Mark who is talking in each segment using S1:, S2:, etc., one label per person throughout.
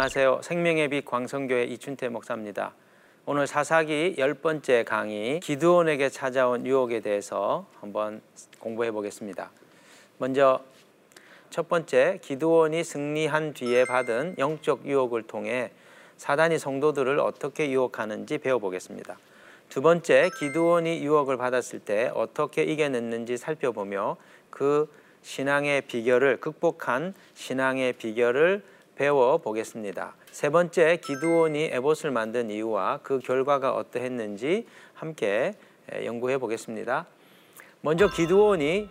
S1: 안녕하세요. 생명의 빛 광성교회 이춘태 목사입니다. 오늘 사사기 열 번째 강의 기드온에게 찾아온 유혹에 대해서 한번 공부해 보겠습니다. 먼저 첫 번째 기드온이 승리한 뒤에 받은 영적 유혹을 통해 사단이 성도들을 어떻게 유혹하는지 배워보겠습니다. 두 번째 기드온이 유혹을 받았을 때 어떻게 이겨냈는지 살펴보며 그 신앙의 비결을 극복한 신앙의 비결을 배워 보겠습니다. 세 번째 기드온이 에봇을 만든 이유와 그 결과가 어떠했는지 함께 연구해 보겠습니다. 먼저 기드온이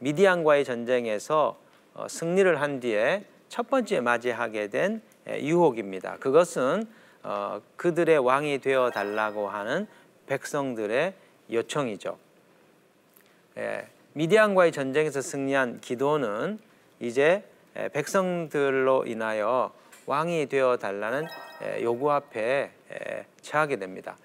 S1: 미디안과의 전쟁에서 어, 승리를 한 뒤에 첫 번째 맞이하게 된 유혹입니다. 그것은 어, 그들의 왕이 되어 달라고 하는 백성들의 요청이죠. 미디안과의 전쟁에서 승리한 기도는 이제 백성들로 인하여 왕이 되어 달라는 요구 앞에 처하게 됩니다.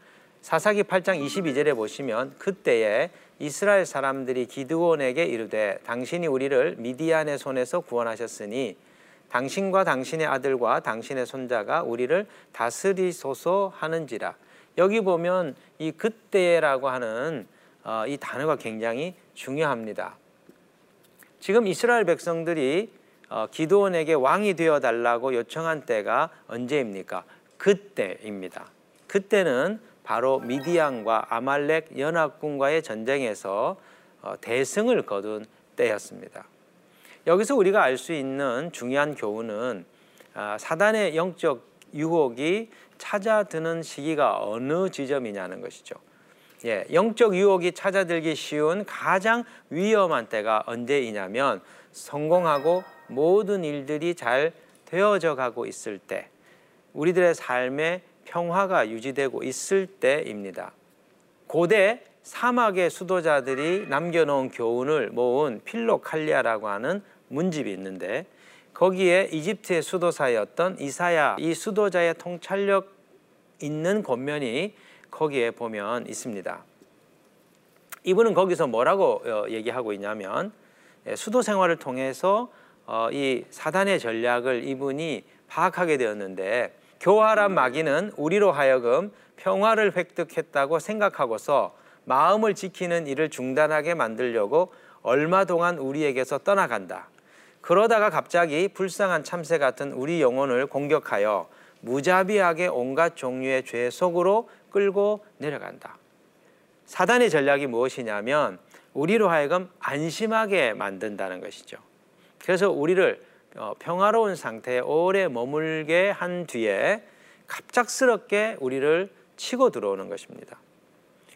S1: 사사기 8장 22절에 보시면 그때에 이스라엘 사람들이 기드온에게 이르되 당신이 우리를 미디안의 손에서 구원하셨으니 당신과 당신의 아들과 당신의 손자가 우리를 다스리소서 하는지라. 여기 보면 이 그때라고 하는 어, 이 단어가 굉장히 중요합니다. 지금 이스라엘 백성들이 어, 기도원에게 왕이 되어 달라고 요청한 때가 언제입니까? 그때입니다. 그때는 바로 미디안과 아말렉 연합군과의 전쟁에서 어, 대승을 거둔 때였습니다. 여기서 우리가 알 수 있는 중요한 교훈은 아, 사단의 영적 유혹이 찾아드는 시기가 어느 지점이냐는 것이죠. 예, 영적 유혹이 찾아들기 쉬운 가장 위험한 때가 언제이냐면 성공하고 모든 일들이 잘 되어져 가고 있을 때, 우리들의 삶에 평화가 유지되고 있을 때입니다. 고대 사막의 수도자들이 남겨놓은 교훈을 모은 필로칼리아라고 하는 문집이 있는데 거기에 이집트의 수도사였던 이사야 이 수도자의 통찰력 있는 권면이 거기에 보면 있습니다. 이분은 거기서 뭐라고 어, 얘기하고 있냐면 예, 수도 생활을 통해서 어, 이 사단의 전략을 이분이 파악하게 되었는데 교활한 마귀는 우리로 하여금 평화를 획득했다고 생각하고서 마음을 지키는 일을 중단하게 만들려고 얼마 동안 우리에게서 떠나간다. 그러다가 갑자기 불쌍한 참새 같은 우리 영혼을 공격하여 무자비하게 온갖 종류의 죄 속으로 끌고 내려간다. 사단의 전략이 무엇이냐면 우리로 하여금 안심하게 만든다는 것이죠. 그래서 우리를 어, 평화로운 상태에 오래 머물게 한 뒤에 갑작스럽게 우리를 치고 들어오는 것입니다.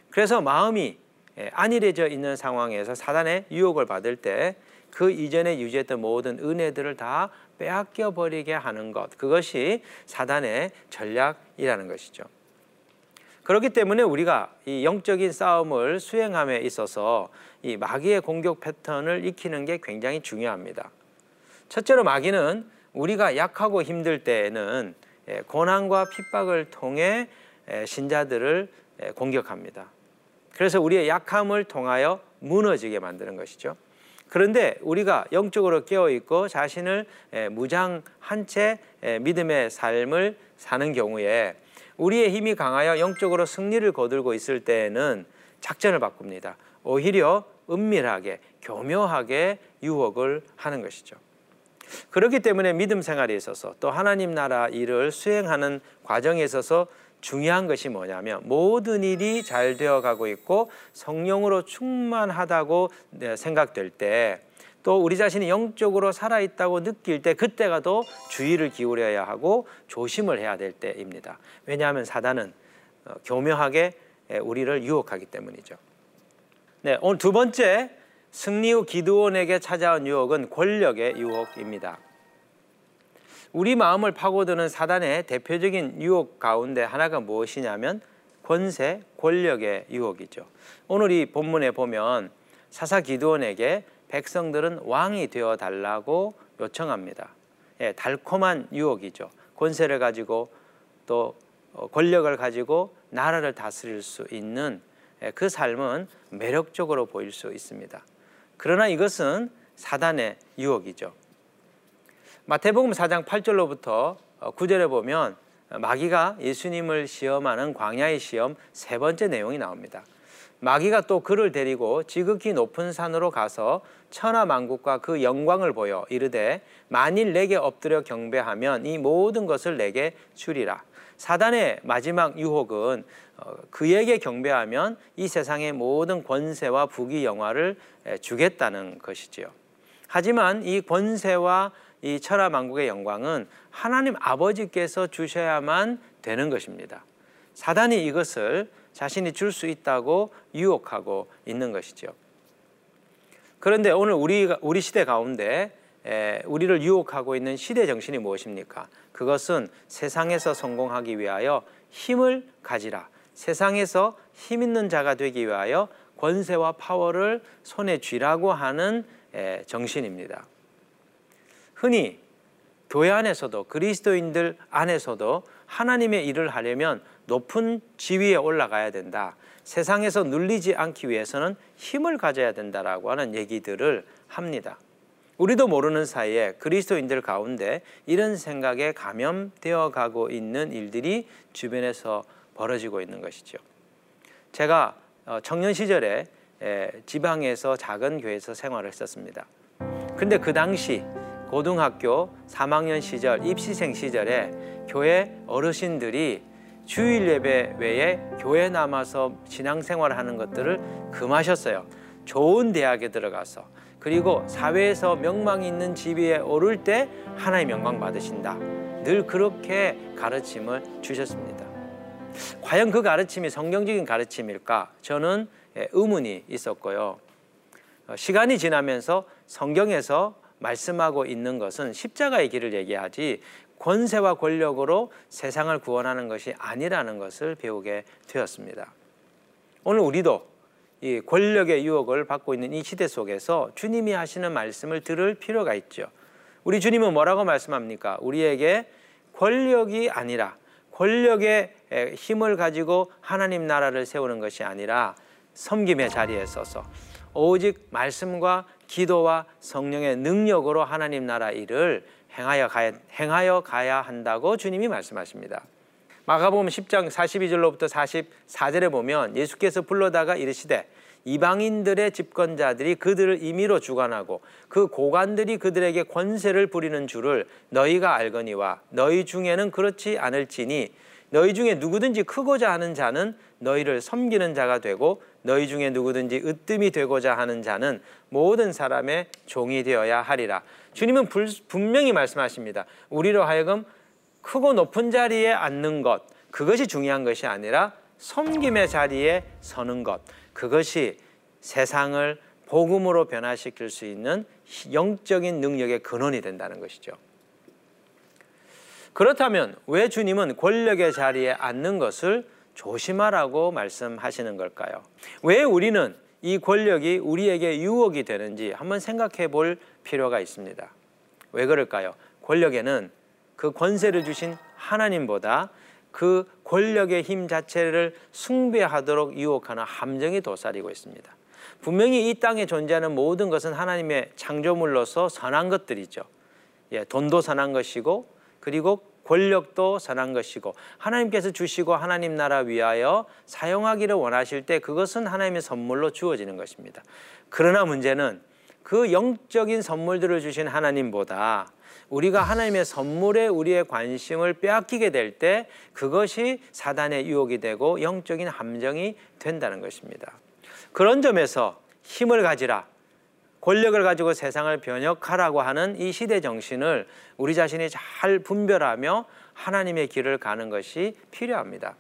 S1: 그래서 마음이 예, 안일해져 있는 상황에서 사단의 유혹을 받을 때 그 이전에 유지했던 모든 은혜들을 다 빼앗겨 버리게 하는 것 그것이 사단의 전략이라는 것이죠. 그렇기 때문에 우리가 이 영적인 싸움을 수행함에 있어서 이 마귀의 공격 패턴을 익히는 게 굉장히 중요합니다. 첫째로 마귀는 우리가 약하고 힘들 때에는 예, 고난과 핍박을 통해 예, 신자들을 예, 공격합니다. 그래서 우리의 약함을 통하여 무너지게 만드는 것이죠. 그런데 우리가 영적으로 깨어 있고 자신을 무장한 채 믿음의 삶을 사는 경우에 우리의 힘이 강하여 영적으로 승리를 거들고 있을 때에는 작전을 바꿉니다. 오히려 은밀하게 교묘하게 유혹을 하는 것이죠. 그렇기 때문에 믿음 생활에 있어서 또 하나님 나라 일을 수행하는 과정에 있어서 중요한 것이 뭐냐면 모든 일이 잘 되어 가고 있고 성령으로 충만하다고 생각될 때 또 우리 자신이 영적으로 살아있다고 느낄 때 그때가 더 주의를 기울여야 하고 조심을 해야 될 때입니다. 왜냐하면 사단은 어, 교묘하게 우리를 유혹하기 때문이죠. 네, 오늘 두 번째 승리 후 기드온에게 찾아온 유혹은 권력의 유혹입니다. 우리 마음을 파고드는 사단의 대표적인 유혹 가운데 하나가 무엇이냐면 권세, 권력의 유혹이죠. 오늘 이 본문에 보면 사사 기드온에게 백성들은 왕이 되어 달라고 요청합니다. 예, 달콤한 유혹이죠. 권세를 가지고 또 어, 권력을 가지고 나라를 다스릴 수 있는 예, 그 삶은 매력적으로 보일 수 있습니다. 그러나 이것은 사단의 유혹이죠. 마태복음 4장 8절로부터 구절에 보면 마귀가 예수님을 시험하는 광야의 시험 세 번째 내용이 나옵니다. 마귀가 또 그를 데리고 지극히 높은 산으로 가서 천하 만국과 그 영광을 보여 이르되 만일 내게 엎드려 경배하면 이 모든 것을 내게 주리라. 사단의 마지막 유혹은 어, 그에게 경배하면 이 세상의 모든 권세와 부귀 영화를 주겠다는 것이지요. 하지만 이 권세와 이 천하 만국의 영광은 하나님 아버지께서 주셔야만 되는 것입니다. 사단이 이것을 자신이 줄 수 있다고 유혹하고 있는 것이죠. 그런데 오늘 우리 우리 시대 가운데 에, 우리를 유혹하고 있는 시대 정신이 무엇입니까? 그것은 세상에서 성공하기 위하여 힘을 가지라. 세상에서 힘 있는 자가 되기 위하여 권세와 파워를 손에 쥐라고 하는 에, 정신입니다. 흔히 교회 안에서도 그리스도인들 안에서도 하나님의 일을 하려면 높은 지위에 올라가야 된다. 세상에서 눌리지 않기 위해서는 힘을 가져야 된다라고 하는 얘기들을 합니다. 우리도 모르는 사이에 그리스도인들 가운데 이런 생각에 감염되어 가고 있는 일들이 주변에서 벌어지고 있는 것이죠. 제가 어, 청년 시절에 지방에서 작은 교회에서 생활을 했었습니다. 근데 그 당시 고등학교 3학년 시절 입시생 시절에 교회 어르신들이 주일 예배 외에 교회 남아서 신앙생활을 하는 것들을 금하셨어요. 좋은 대학에 들어가서 그리고 사회에서 명망이 있는 지위에 오를 때 하나님 영광 받으신다. 늘 그렇게 가르침을 주셨습니다. 과연 그 가르침이 성경적인 가르침일까? 저는 예, 의문이 있었고요. 어, 시간이 지나면서 성경에서 말씀하고 있는 것은 십자가의 길을 얘기하지 권세와 권력으로 세상을 구원하는 것이 아니라는 것을 배우게 되었습니다. 오늘 우리도 이 권력의 유혹을 받고 있는 이 시대 속에서 주님이 하시는 말씀을 들을 필요가 있죠. 우리 주님은 뭐라고 말씀합니까? 우리에게 권력이 아니라 권력의 힘을 가지고 하나님 나라를 세우는 것이 아니라 섬김의 자리에 서서 오직 말씀과 기도와 성령의 능력으로 하나님 나라 일을 행하여 가야, 행하여 가야 한다고 주님이 말씀하십니다. 마가복음 10장 42절로부터 44절에 보면 예수께서 불러다가 이르시되 이방인들의 집권자들이 그들을 임의로 주관하고 그 고관들이 그들에게 권세를 부리는 줄을 너희가 알거니와 너희 중에는 그렇지 않을지니 너희 중에 누구든지 크고자 하는 자는 너희를 섬기는 자가 되고 너희 중에 누구든지 으뜸이 되고자 하는 자는 모든 사람의 종이 되어야 하리라. 주님은 분명히 말씀하십니다. 우리로 하여금 크고 높은 자리에 앉는 것, 그것이 중요한 것이 아니라 섬김의 자리에 서는 것, 그것이 세상을 복음으로 변화시킬 수 있는 영적인 능력의 근원이 된다는 것이죠. 그렇다면 왜 주님은 권력의 자리에 앉는 것을 조심하라고 말씀하시는 걸까요? 왜 우리는 이 권력이 우리에게 유혹이 되는지 한번 생각해 볼 필요가 있습니다. 왜 그럴까요? 권력에는 그 권세를 주신 하나님보다 그 권력의 힘 자체를 숭배하도록 유혹하는 함정이 도사리고 있습니다. 분명히 이 땅에 존재하는 모든 것은 하나님의 창조물로서 선한 것들이죠. 예, 돈도 선한 것이고 그리고 권력도 선한 것이고 하나님께서 주시고 하나님 나라 위하여 사용하기를 원하실 때 그것은 하나님의 선물로 주어지는 것입니다. 그러나 문제는 그 영적인 선물들을 주신 하나님보다 우리가 하나님의 선물에 우리의 관심을 빼앗기게 될 때 그것이 사단의 유혹이 되고 영적인 함정이 된다는 것입니다. 그런 점에서 힘을 가지라. 권력을 가지고 세상을 변혁하라고 하는 이 시대 정신을 우리 자신이 잘 분별하며 하나님의 길을 가는 것이 필요합니다.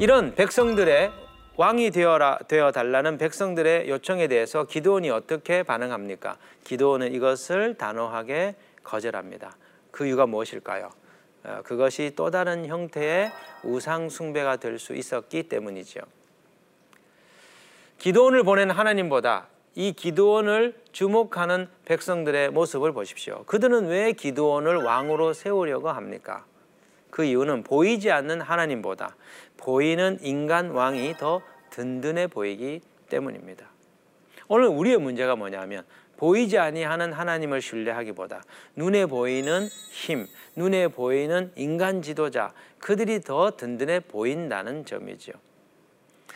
S1: 이런 백성들의 왕이 되어라 되어 달라는 백성들의 요청에 대해서 기도원이 어떻게 반응합니까? 기도원은 이것을 단호하게 거절합니다. 그 이유가 무엇일까요? 어, 그것이 또 다른 형태의 우상 숭배가 될 수 있었기 때문이죠. 기도원을 보낸 하나님보다 이 기드온을 주목하는 백성들의 모습을 보십시오. 그들은 왜 기드온을 왕으로 세우려고 합니까? 그 이유는 보이지 않는 하나님보다 보이는 인간 왕이 더 든든해 보이기 때문입니다. 오늘 우리의 문제가 뭐냐면 보이지 아니하는 하나님을 신뢰하기보다 눈에 보이는 힘, 눈에 보이는 인간 지도자 그들이 더 든든해 보인다는 점이죠.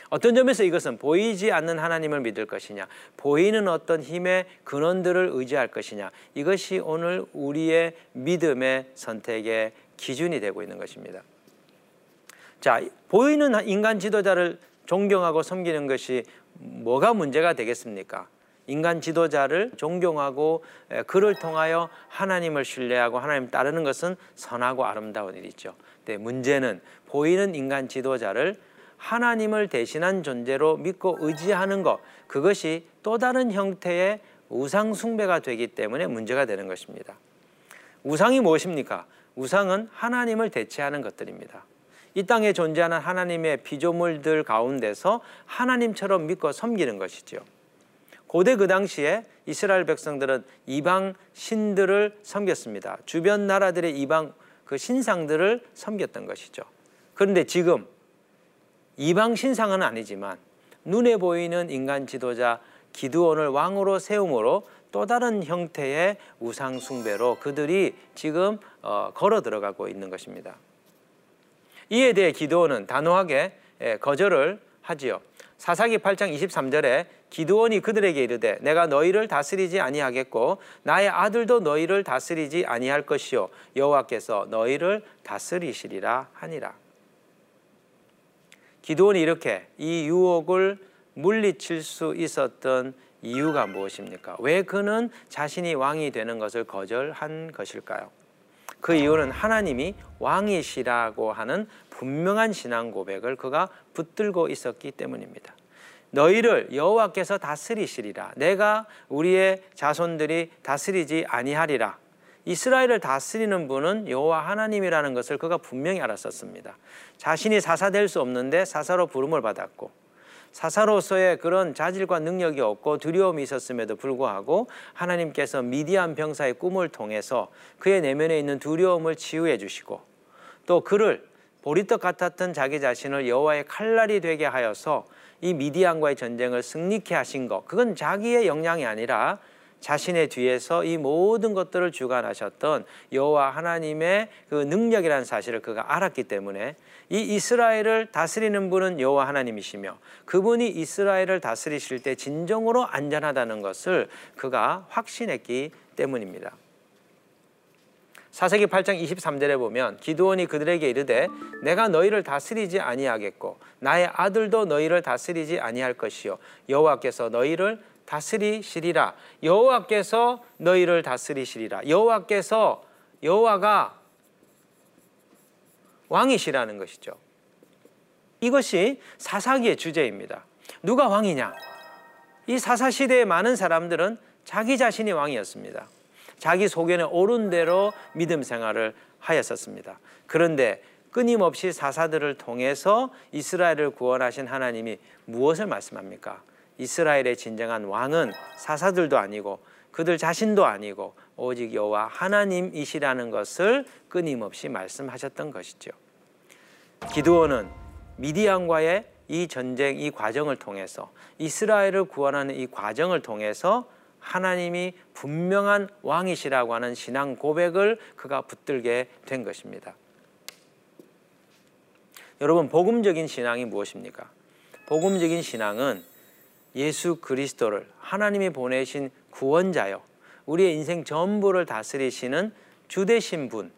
S1: 어떤 점에서 이것은 보이지 않는 하나님을 믿을 것이냐, 보이는 어떤 힘의 근원들을 의지할 것이냐, 이것이 오늘 우리의 믿음의 선택의 기준이 되고 있는 것입니다. 자, 보이는 인간 지도자를 존경하고 섬기는 것이 뭐가 문제가 되겠습니까? 인간 지도자를 존경하고 그를 통하여 하나님을 신뢰하고 하나님 따르는 것은 선하고 아름다운 일이죠. 근데 문제는 보이는 인간 지도자를 하나님을 대신한 존재로 믿고 의지하는 것 그것이 또 다른 형태의 우상 숭배가 되기 때문에 문제가 되는 것입니다. 우상이 무엇입니까? 우상은 하나님을 대체하는 것들입니다. 이 땅에 존재하는 하나님의 피조물들 가운데서 하나님처럼 믿고 섬기는 것이죠. 고대 그 당시에 이스라엘 백성들은 이방 신들을 섬겼습니다. 주변 나라들의 이방 그 신상들을 섬겼던 것이죠. 그런데 지금 이방 신상은 아니지만 눈에 보이는 인간 지도자 기드온을 왕으로 세움으로 또 다른 형태의 우상 숭배로 그들이 지금 어, 걸어 들어가고 있는 것입니다. 이에 대해 기드온은 단호하게 예, 거절을 하지요. 사사기 8장 23절에 기드온이 그들에게 이르되 내가 너희를 다스리지 아니하겠고 나의 아들도 너희를 다스리지 아니할 것이요 여호와께서 너희를 다스리시리라 하니라. 기드온이 이렇게 이 유혹을 물리칠 수 있었던 이유가 무엇입니까? 왜 그는 자신이 왕이 되는 것을 거절한 것일까요? 그 이유는 하나님이 왕이시라고 하는 분명한 신앙 고백을 그가 붙들고 있었기 때문입니다. 너희를 여호와께서 다스리시리라. 내가 우리의 자손들이 다스리지 아니하리라. 이스라엘을 다스리는 분은 여호와 하나님이라는 것을 그가 분명히 알았었습니다. 자신이 사사 될 수 없는데 사사로 부름을 받았고 사사로서의 그런 자질과 능력이 없고 두려움이 있었음에도 불구하고 하나님께서 미디안 병사의 꿈을 통해서 그의 내면에 있는 두려움을 치유해 주시고 또 그를 보리떡 같았던 자기 자신을 여호와의 칼날이 되게 하여서 이 미디안과의 전쟁을 승리케 하신 것 그건 자기의 역량이 아니라 자신의 뒤에서 이 모든 것들을 주관하셨던 여호와 하나님의 그 능력이라는 사실을 그가 알았기 때문에 이 이스라엘을 다스리는 분은 여호와 하나님이시며 그분이 이스라엘을 다스리실 때 진정으로 안전하다는 것을 그가 확신했기 때문입니다. 사세기 8장 23절에 보면 기드온이 그들에게 이르되 내가 너희를 다스리지 아니하겠고 나의 아들도 너희를 다스리지 아니할 것이요 여호와께서 너희를 다스리시리라. 여호와께서 너희를 다스리시리라. 여호와께서 여호와가 왕이시라는 것이죠. 이것이 사사기의 주제입니다. 누가 왕이냐? 이 사사 시대의 많은 사람들은 자기 자신이 왕이었습니다. 자기 소견에 옳은 대로 믿음 생활을 하였었습니다. 그런데 끊임없이 사사들을 통해서 이스라엘을 구원하신 하나님이 무엇을 말씀합니까? 이스라엘의 진정한 왕은 사사들도 아니고 그들 자신도 아니고 오직 여호와 하나님이시라는 것을 끊임없이 말씀하셨던 것이죠. 기드온은 미디안과의 이 전쟁 이 과정을 통해서 이스라엘을 구원하는 이 과정을 통해서 하나님이 분명한 왕이시라고 하는 신앙 고백을 그가 붙들게 된 것입니다. 여러분 복음적인 신앙이 무엇입니까? 복음적인 신앙은 예수 그리스도를 하나님이 보내신 구원자요. 우리의 인생 전부를 다스리시는 주 되신 분,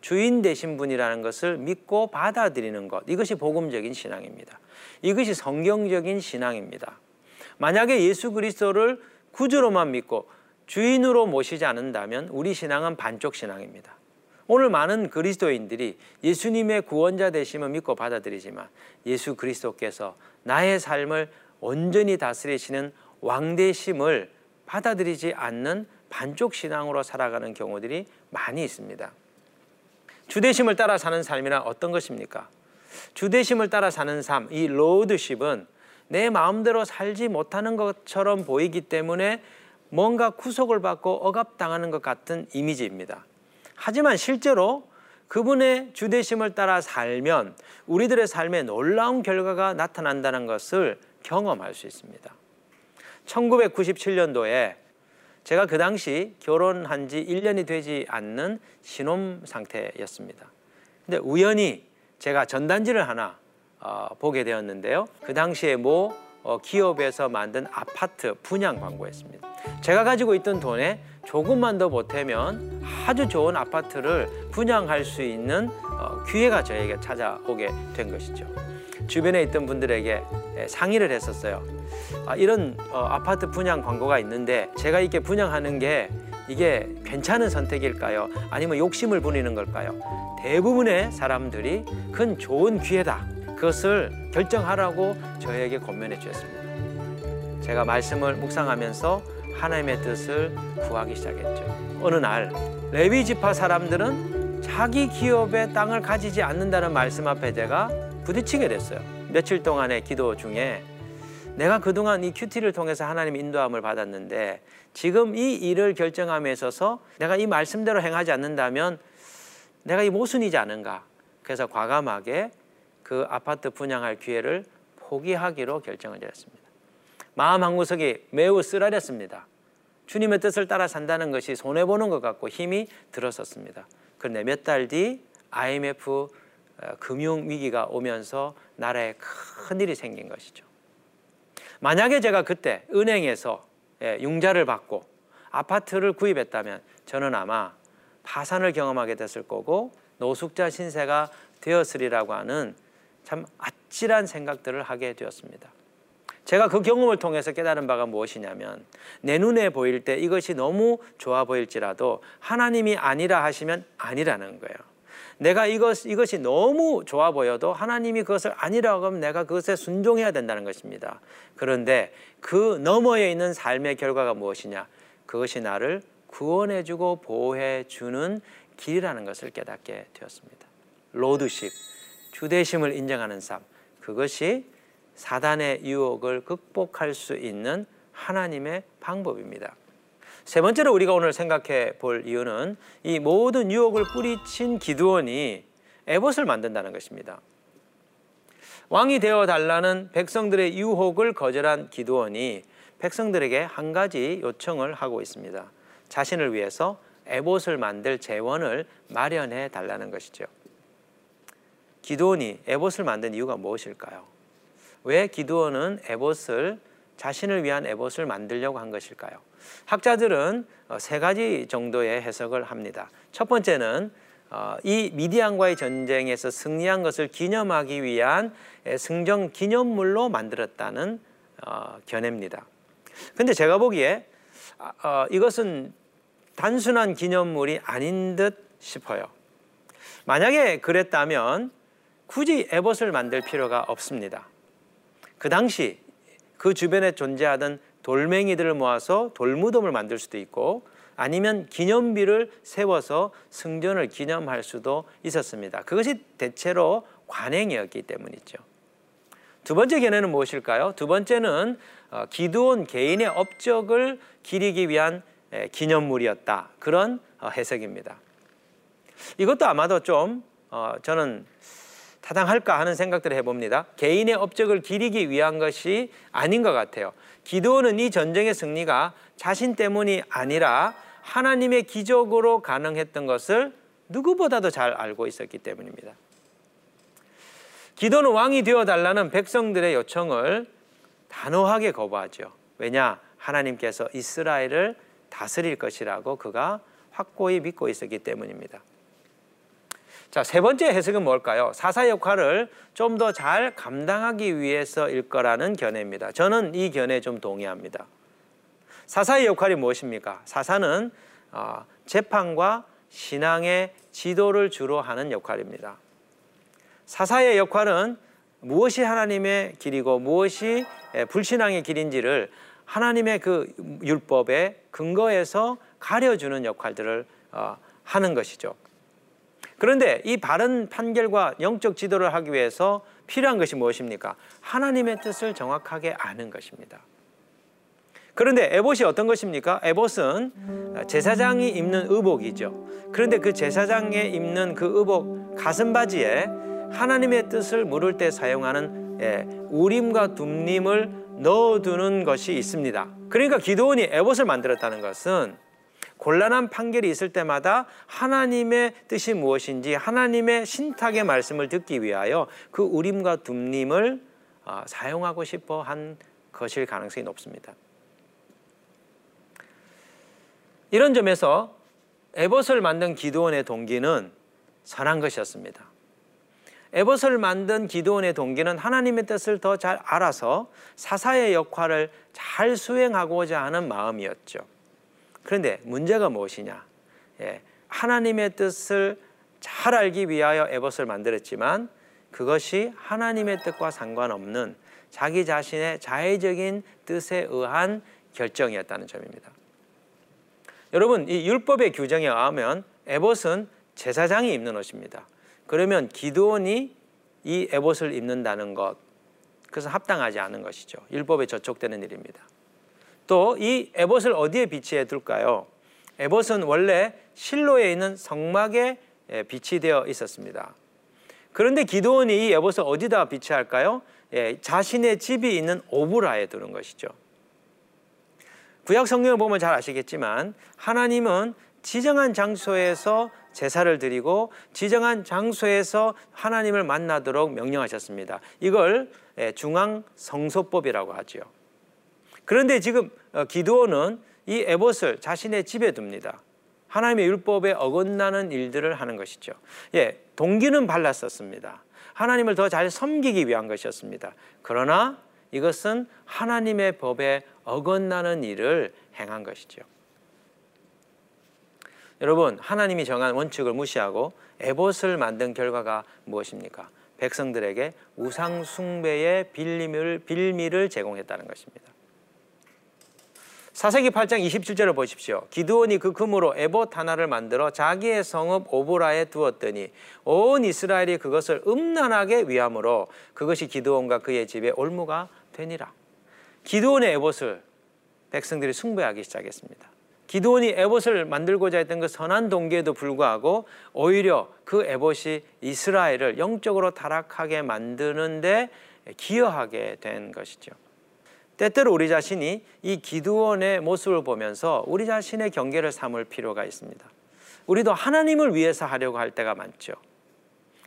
S1: 주인 되신 분이라는 것을 믿고 받아들이는 것. 이것이 복음적인 신앙입니다. 이것이 성경적인 신앙입니다. 만약에 예수 그리스도를 구주로만 믿고 주인으로 모시지 않는다면 우리 신앙은 반쪽 신앙입니다. 오늘 많은 그리스도인들이 예수님의 구원자 되심을 믿고 받아들이지만 예수 그리스도께서 나의 삶을 온전히 다스리시는 왕대심을 받아들이지 않는 반쪽 신앙으로 살아가는 경우들이 많이 있습니다. 주대심을 따라 사는 삶이란 어떤 것입니까? 주대심을 따라 사는 삶, 이 로드십은 내 마음대로 살지 못하는 것처럼 보이기 때문에 뭔가 구속을 받고 억압당하는 것 같은 이미지입니다. 하지만 실제로 그분의 주대심을 따라 살면 우리들의 삶에 놀라운 결과가 나타난다는 것을 경험할 수 있습니다. 1997년도에 제가 그 당시 결혼한 지 1년이 되지 않는 신혼 상태였습니다. 근데 우연히 제가 전단지를 하나 어, 보게 되었는데요. 그 당시에 모 어, 기업에서 만든 아파트 분양 광고였습니다. 제가 가지고 있던 돈에 조금만 더 보태면 아주 좋은 아파트를 분양할 수 있는 어, 기회가 저에게 찾아오게 된 것이죠. 주변에 있던 분들에게 예, 상의를 했었어요. 아, 이런 어, 아파트 분양 광고가 있는데 제가 이렇게 분양하는 게 이게 괜찮은 선택일까요? 아니면 욕심을 부리는 걸까요? 대부분의 사람들이 그건 좋은 기회다. 그것을 결정하라고 저에게 권면해 주셨습니다. 제가 말씀을 묵상하면서 하나님의 뜻을 구하기 시작했죠. 어느 날 레위 지파 사람들은 자기 기업의 땅을 가지지 않는다는 말씀 앞에 제가 부딪히게 됐어요. 며칠 동안의 기도 중에 내가 그동안 이 큐티를 통해서 하나님의 인도함을 받았는데 지금 이 일을 결정함에 있어서 내가 이 말씀대로 행하지 않는다면 내가 이 모순이지 않은가. 그래서 과감하게 그 아파트 분양할 기회를 포기하기로 결정을 내렸습니다. 마음 한 구석이 매우 쓰라렸습니다. 주님의 뜻을 따라 산다는 것이 손해보는 것 같고 힘이 들었었습니다. 그런데 몇 달 뒤 IMF 어, 금융 위기가 오면서 나라에 큰 일이 생긴 것이죠. 만약에 제가 그때 은행에서 예, 융자를 받고 아파트를 구입했다면 저는 아마 파산을 경험하게 됐을 거고 노숙자 신세가 되었으리라고 하는 참 아찔한 생각들을 하게 되었습니다. 제가 그 경험을 통해서 깨달은 바가 무엇이냐면 내 눈에 보일 때 이것이 너무 좋아 보일지라도 하나님이 아니라 하시면 아니라는 거예요. 내가 이것, 이것이 너무 좋아 보여도 하나님이 그것을 아니라고 하면 내가 그것에 순종해야 된다는 것입니다. 그런데 그 너머에 있는 삶의 결과가 무엇이냐? 그것이 나를 구원해주고 보호해주는 길이라는 것을 깨닫게 되었습니다. 로드십, 주대심을 인정하는 삶. 그것이 사단의 유혹을 극복할 수 있는 하나님의 방법입니다. 세 번째로 우리가 오늘 생각해 볼 이유는 이 모든 유혹을 뿌리친 기드온이 에봇을 만든다는 것입니다. 왕이 되어 달라는 백성들의 유혹을 거절한 기드온이 백성들에게 한 가지 요청을 하고 있습니다. 자신을 위해서 에봇을 만들 재원을 마련해 달라는 것이죠. 기드온이 에봇을 만든 이유가 무엇일까요? 왜 기드온은 에봇을 자신을 위한 에봇을 만들려고 한 것일까요? 학자들은 어, 세 가지 정도의 해석을 합니다. 첫 번째는 어, 이 미디안과의 전쟁에서 승리한 것을 기념하기 위한 승정 기념물로 만들었다는 어, 견해입니다. 근데 제가 보기에 아, 이것은 단순한 기념물이 아닌 듯 싶어요. 만약에 그랬다면 굳이 에봇을 만들 필요가 없습니다. 그 당시 그 주변에 존재하던 돌멩이들을 모아서 돌무덤을 만들 수도 있고 아니면 기념비를 세워서 승전을 기념할 수도 있었습니다. 그것이 대체로 관행이었기 때문이죠. 두 번째 견해는 무엇일까요? 두 번째는 어, 기드온 개인의 업적을 기리기 위한 기념물이었다. 그런 어, 해석입니다. 이것도 아마도 좀 어, 저는 타당할까 하는 생각들을 해봅니다. 개인의 업적을 기리기 위한 것이 아닌 것 같아요. 기도는 이 전쟁의 승리가 자신 때문이 아니라 하나님의 기적으로 가능했던 것을 누구보다도 잘 알고 있었기 때문입니다. 기도는 왕이 되어 달라는 백성들의 요청을 단호하게 거부하죠. 왜냐? 하나님께서 이스라엘을 다스릴 것이라고 그가 확고히 믿고 있었기 때문입니다. 자, 세 번째 해석은 뭘까요? 사사 역할을 좀 더 잘 감당하기 위해서일 거라는 견해입니다. 저는 이 견해에 좀 동의합니다. 사사의 역할이 무엇입니까? 사사는 어, 재판과 신앙의 지도를 주로 하는 역할입니다. 사사의 역할은 무엇이 하나님의 길이고 무엇이 불신앙의 길인지를 하나님의 그 율법에 근거해서 가려주는 역할들을 어, 하는 것이죠. 그런데 이 바른 판결과 영적 지도를 하기 위해서 필요한 것이 무엇입니까? 하나님의 뜻을 정확하게 아는 것입니다. 그런데 에봇이 어떤 것입니까? 에봇은 제사장이 입는 의복이죠. 그런데 그 제사장에 입는 그 의복 가슴 바지에 하나님의 뜻을 물을 때 사용하는 예, 우림과 둠림을 넣어두는 것이 있습니다. 그러니까 기도원이 에봇을 만들었다는 것은 곤란한 판결이 있을 때마다 하나님의 뜻이 무엇인지 하나님의 신탁의 말씀을 듣기 위하여 그 우림과 둠림을 어, 사용하고 싶어 한 것일 가능성이 높습니다. 이런 점에서 에봇을 만든 기도원의 동기는 선한 것이었습니다. 에봇을 만든 기도원의 동기는 하나님의 뜻을 더 잘 알아서 사사의 역할을 잘 수행하고자 하는 마음이었죠. 그런데 문제가 무엇이냐? 예, 하나님의 뜻을 잘 알기 위하여 에봇을 만들었지만 그것이 하나님의 뜻과 상관없는 자기 자신의 자의적인 뜻에 의한 결정이었다는 점입니다. 여러분, 이 율법의 규정에 의하면 에봇은 제사장이 입는 옷입니다. 그러면 기도원이 이 에봇을 입는다는 것, 그것은 합당하지 않은 것이죠. 율법에 저촉되는 일입니다. 또 이 에봇을 어디에 비치해 둘까요? 에봇은 원래 실로에 있는 성막에 비치되어 있었습니다. 그런데 기도원이 이 에봇을 어디다 비치할까요? 예, 자신의 집이 있는 오브라에 두는 것이죠. 구약 성경을 보면 잘 아시겠지만 하나님은 지정한 장소에서 제사를 드리고 지정한 장소에서 하나님을 만나도록 명령하셨습니다. 이걸 예, 중앙 성소법이라고 하죠. 그런데 지금 어, 기도원은 이 에봇을 자신의 집에 둡니다. 하나님의 율법에 어긋나는 일들을 하는 것이죠. 예, 동기는 발랐었습니다. 하나님을 더 잘 섬기기 위한 것이었습니다. 그러나 이것은 하나님의 법에 어긋나는 일을 행한 것이죠. 여러분, 하나님이 정한 원칙을 무시하고 에봇을 만든 결과가 무엇입니까? 백성들에게 우상 숭배의 빌미를, 빌미를 제공했다는 것입니다. 사세기 8장 27절을 보십시오. 기드온이 그 금으로 에봇 하나를 만들어 자기의 성읍 오보라에 두었더니 온 이스라엘이 그것을 음란하게 위함으로 그것이 기드온과 그의 집에 올무가 되니라. 기드온의 에봇을 백성들이 숭배하기 시작했습니다. 기드온이 에봇을 만들고자 했던 그 선한 동기에도 불구하고 오히려 그 에봇이 이스라엘을 영적으로 타락하게 만드는데 기여하게 된 것이죠. 때때로 우리 자신이 이 기드온의 모습을 보면서 우리 자신의 경계를 삼을 필요가 있습니다. 우리도 하나님을 위해서 하려고 할 때가 많죠.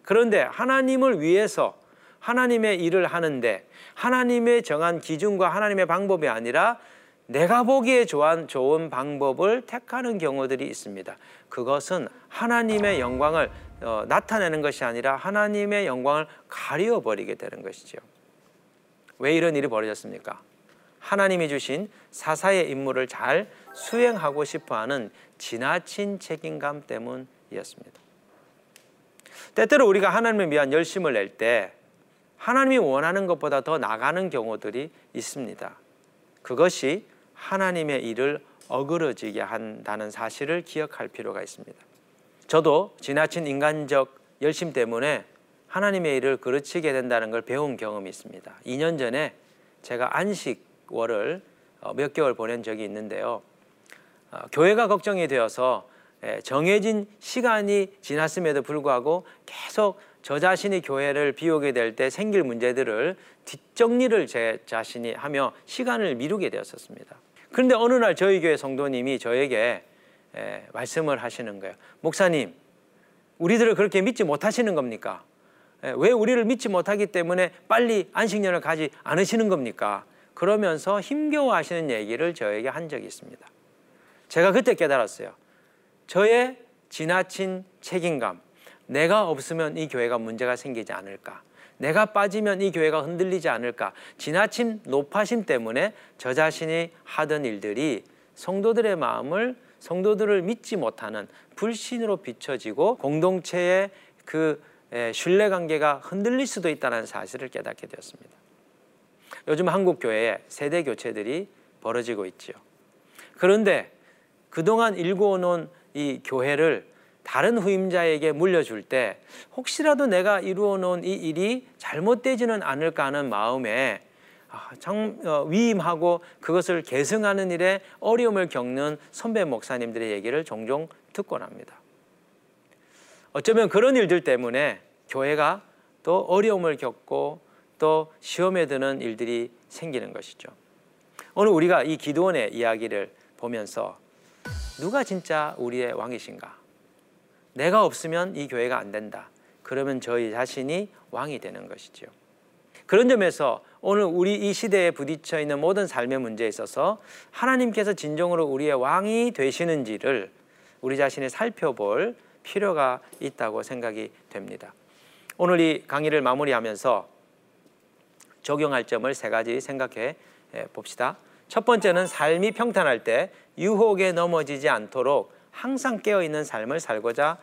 S1: 그런데 하나님을 위해서 하나님의 일을 하는데 하나님의 정한 기준과 하나님의 방법이 아니라 내가 보기에 좋은, 좋은 방법을 택하는 경우들이 있습니다. 그것은 하나님의 영광을 어, 나타내는 것이 아니라 하나님의 영광을 가려버리게 되는 것이죠. 왜 이런 일이 벌어졌습니까? 하나님이 주신 사사의 임무를 잘 수행하고 싶어 하는 지나친 책임감 때문이었습니다. 때때로 우리가 하나님을 위한 열심을 낼 때 하나님이 원하는 것보다 더 나가는 경우들이 있습니다. 그것이 하나님의 일을 어그러지게 한다는 사실을 기억할 필요가 있습니다. 저도 지나친 인간적 열심 때문에 하나님의 일을 그르치게 된다는 걸 배운 경험이 있습니다. 2년 전에 제가 안식 월을 어, 몇 개월 보낸 적이 있는데요. 어, 교회가 걱정이 되어서 예, 정해진 시간이 지났음에도 불구하고 계속 저 자신이 교회를 비우게 될 때 생길 문제들을 뒷정리를 제 자신이 하며 시간을 미루게 되었었습니다. 그런데 어느 날 저희 교회 성도님이 저에게 에, 말씀을 하시는 거예요. 목사님, 우리들을 그렇게 믿지 못하시는 겁니까? 에, 왜 우리를 믿지 못하기 때문에 빨리 안식년을 가지 않으시는 겁니까? 그러면서 힘겨워하시는 얘기를 저에게 한 적이 있습니다. 제가 그때 깨달았어요. 저의 지나친 책임감, 내가 없으면 이 교회가 문제가 생기지 않을까. 내가 빠지면 이 교회가 흔들리지 않을까. 지나친 높아심 때문에 저 자신이 하던 일들이 성도들의 마음을 성도들을 믿지 못하는 불신으로 비춰지고 공동체의 그 신뢰 관계가 흔들릴 수도 있다는 사실을 깨닫게 되었습니다. 요즘 한국 교회에 세대 교체들이 벌어지고 있지요. 그런데 그동안 일궈 놓은 이 교회를 다른 후임자에게 물려줄 때 혹시라도 내가 이루어 놓은 이 일이 잘못되지는 않을까 하는 마음에 아, 참 어, 위임하고 그것을 계승하는 일에 어려움을 겪는 선배 목사님들의 얘기를 종종 듣곤 합니다. 어쩌면 그런 일들 때문에 교회가 또 어려움을 겪고 또 시험에 드는 일들이 생기는 것이죠. 오늘 우리가 이 기도원의 이야기를 보면서 누가 진짜 우리의 왕이신가? 내가 없으면 이 교회가 안 된다. 그러면 저희 자신이 왕이 되는 것이죠. 그런 점에서 오늘 우리 이 시대에 부딪혀 있는 모든 삶의 문제에 있어서 하나님께서 진정으로 우리의 왕이 되시는지를 우리 자신이 살펴볼 필요가 있다고 생각이 됩니다. 오늘 이 강의를 마무리하면서 적용할 점을 세 가지 생각해 봅시다. 첫 번째는 삶이 평탄할 때 유혹에 넘어지지 않도록 항상 깨어 있는 삶을 살고자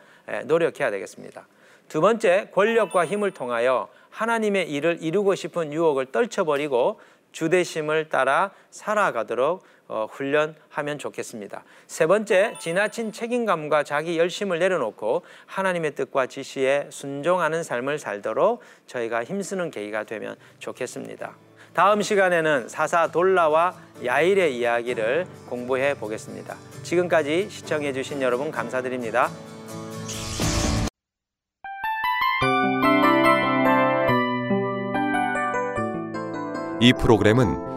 S1: 노력해야 되겠습니다. 두 번째, 권력과 힘을 통하여 하나님의 일을 이루고 싶은 유혹을 떨쳐버리고 주대심을 따라 살아가도록 어, 훈련하면 좋겠습니다. 세 번째, 지나친 책임감과 자기 열심을 내려놓고 하나님의 뜻과 지시에 순종하는 삶을 살도록 저희가 힘쓰는 계기가 되면 좋겠습니다. 다음 시간에는 사사 돌라와 야일의 이야기를 공부해 보겠습니다. 지금까지 시청해 주신 여러분 감사드립니다.
S2: 이 프로그램은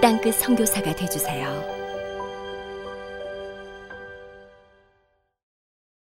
S3: 땅끝 성교사가 되주세요